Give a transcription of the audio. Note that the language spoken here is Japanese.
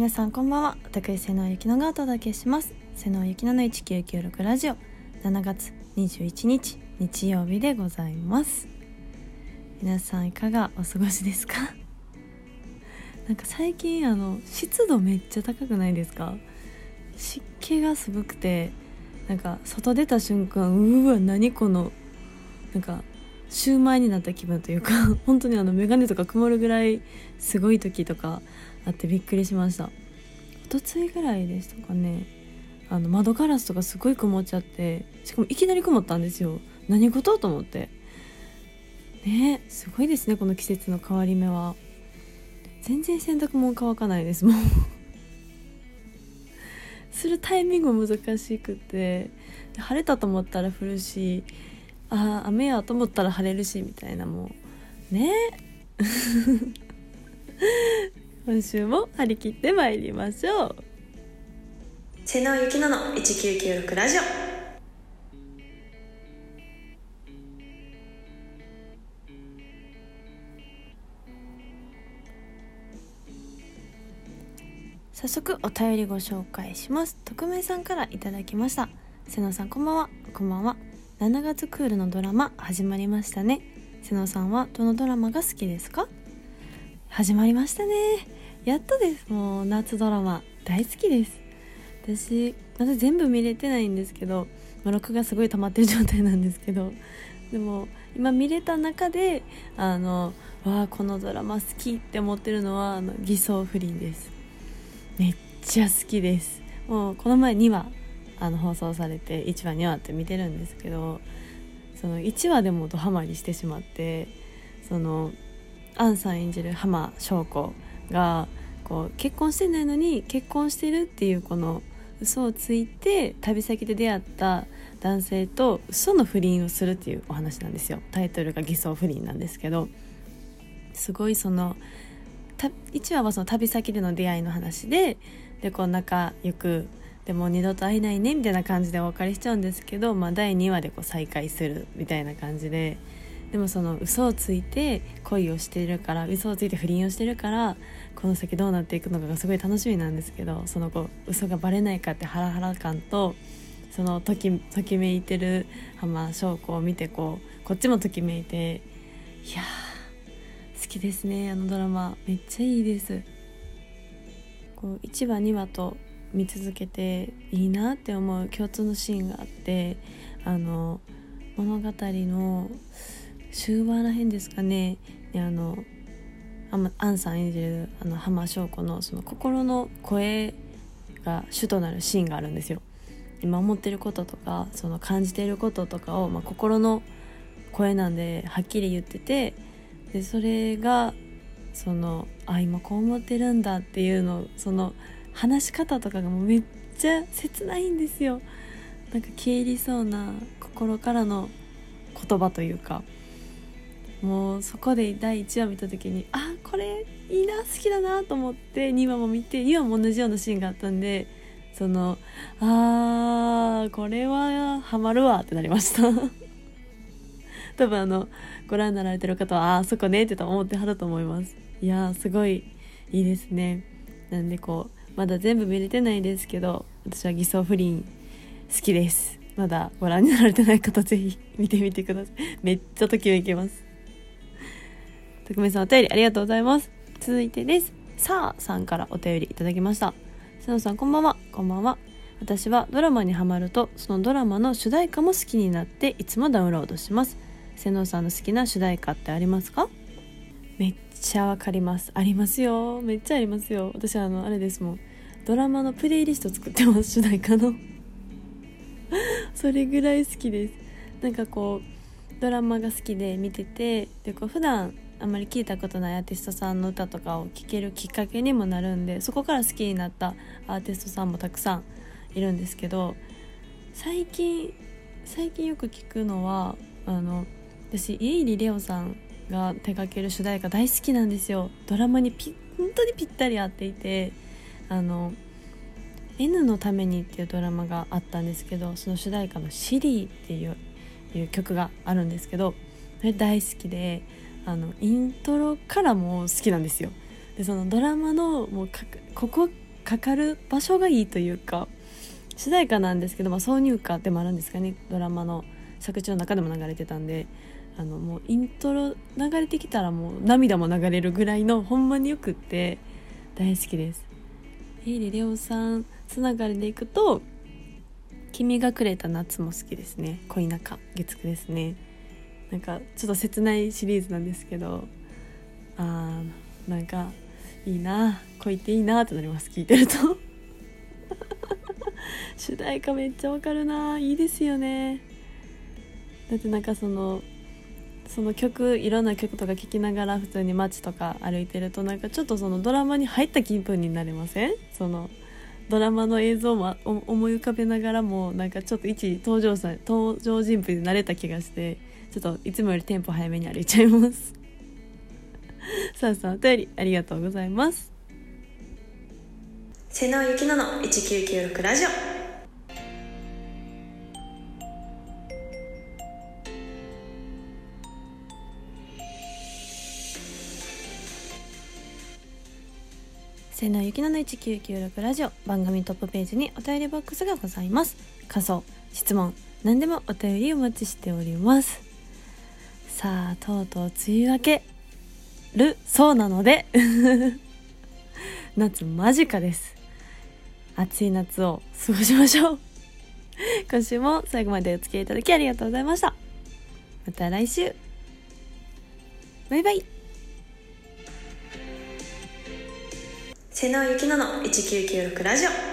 皆さんこんばんは。私瀬野ゆきのがお届けします。瀬野ゆきのの1996ラジオ。7月21日日曜日でございます。皆さんいかがお過ごしですか？なんか最近あの湿度めっちゃ高くないですか？湿気がすごくてなんか外出た瞬間うわ何このなんかシューマイになった気分というか 本当にあの眼鏡とか曇るぐらいすごい時とかあってびっくりしました。一昨日ぐらいでしたかね。あの窓ガラスとかすごい曇っちゃってしかもいきなり曇ったんですよ。何事と思って。ねすごいですねこの季節の変わり目は。全然洗濯物乾かないですもう するタイミングも難しくて。晴れたと思ったら降るしああ雨やと思ったら晴れるしみたいなもうね。今週も張り切ってまいりましょう。瀬野ゆきのの1996ラジオ。早速お便りご紹介します。匿名さんからいただきました。瀬野さんこんばんは。こんばんは。7月クールのドラマ始まりましたね。瀬野さんはどのドラマが好きですか？始まりましたねやっとです。もう夏ドラマ大好きです。私まだ全部見れてないんですけど、まあ、録画すごい溜まってる状態なんですけどでも今見れた中であのわあこのドラマ好きって思ってるのはあの偽装不倫です。めっちゃ好きです。もうこの前2話あの放送されて1話2話って見てるんですけどその1話でもドハマりしてしまってその杏さん演じる浜翔子がこう結婚してないのに結婚してるっていうこの嘘をついて旅先で出会った男性と嘘の不倫をするっていうお話なんですよ。タイトルが偽装不倫なんですけど。すごいその1話はその旅先での出会いの話ででこう仲良くでも二度と会えないねみたいな感じでお別れしちゃうんですけど、まあ、第2話でこう再会するみたいな感じででもその嘘をついて恋をしているから嘘をついて不倫をしてるからこの先どうなっていくのかがすごい楽しみなんですけどその子嘘がバレないかってハラハラ感とそのときときめいてる浜翔子を見てこうこっちもときめいていや好きですねあのドラマ。めっちゃいいです。こう1話2話と見続けていいなって思う共通のシーンがあってあの物語の終盤らへんですかね。あのアンさん演じるあの浜翔子のその心の声が主となるシーンがあるんですよ。今思ってることとかその感じていることとかを、まあ、心の声なんではっきり言っててでそれがそのあ今こう思ってるんだっていうのその話し方とかがもうめっちゃ切ないんですよ。なんか消えりそうな心からの言葉というか。もうそこで第1話見た時にあこれいいな好きだなと思って2話も見て2話も同じようなシーンがあったんでそのあーこれはハマるわってなりました。多分あのご覧になられてる方はあそこねって思ってはると思います。いやすごいいいですね。なんでこうまだ全部見れてないですけど私は偽装不倫好きです。まだご覧になられてない方ぜひ見てみてください。めっちゃときめきます。徳明さんお便りありがとうございます。続いてです。さあさんからお便りいただきました。瀬野さんこんばんは。こんばんは。私はドラマにハマるとそのドラマの主題歌も好きになっていつもダウンロードします。瀬野さんの好きな主題歌ってありますか？めっちゃわかります。ありますよ。めっちゃありますよ。私あのあれですもん。ドラマのプレイリスト作ってます。主題歌の。それぐらい好きです。なんかこうドラマが好きで見ててでこう普段あんまり聞いたことないアーティストさんの歌とかを聴けるきっかけにもなるんでそこから好きになったアーティストさんもたくさんいるんですけど最近最近よく聞くのはあの私家入レオさんが手掛ける主題歌大好きなんですよ。ドラマにぴ本当にぴったり合っていてあの「N のために」っていうドラマがあったんですけどその主題歌の「シリー」っていういう曲があるんですけどそれ大好きであのイントロからも好きなんですよ。でそのドラマのもうここかかる場所がいいというか主題歌なんですけど、まあ、挿入歌でもあるんですかね。ドラマの作中の中でも流れてたんであのもうイントロ流れてきたらもう涙も流れるぐらいのほんまによくって大好きです。エイリレオさんつながりでいくと「君がくれた夏」も好きですね。恋仲月9ですね。なんかちょっと切ないシリーズなんですけどあーなんかいいな恋っていいなってなります。聞いてると。主題歌めっちゃわかるな。いいですよね。だってなんかそのその曲いろんな曲とか聴きながら普通に街とか歩いてるとなんかちょっとそのドラマに入った気分になれません？そのドラマの映像も思い浮かべながらもなんかちょっと一登場さ登場人物になれた気がしてちょっといつもよりテンポ早めに歩いちゃいます。さあさあお便りありがとうございます。瀬野ゆきのの1996ラジオ。瀬野ゆきのの1996ラジオ。番組トップページにお便りボックスがございます。感想質問何でもお便りお待ちしております。さあとうとう梅雨明けるそうなので。夏間近です。暑い夏を過ごしましょう。今週も最後までお付き合いいただきありがとうございました。また来週。バイバイ。瀬野ゆきのの1996ラジオ。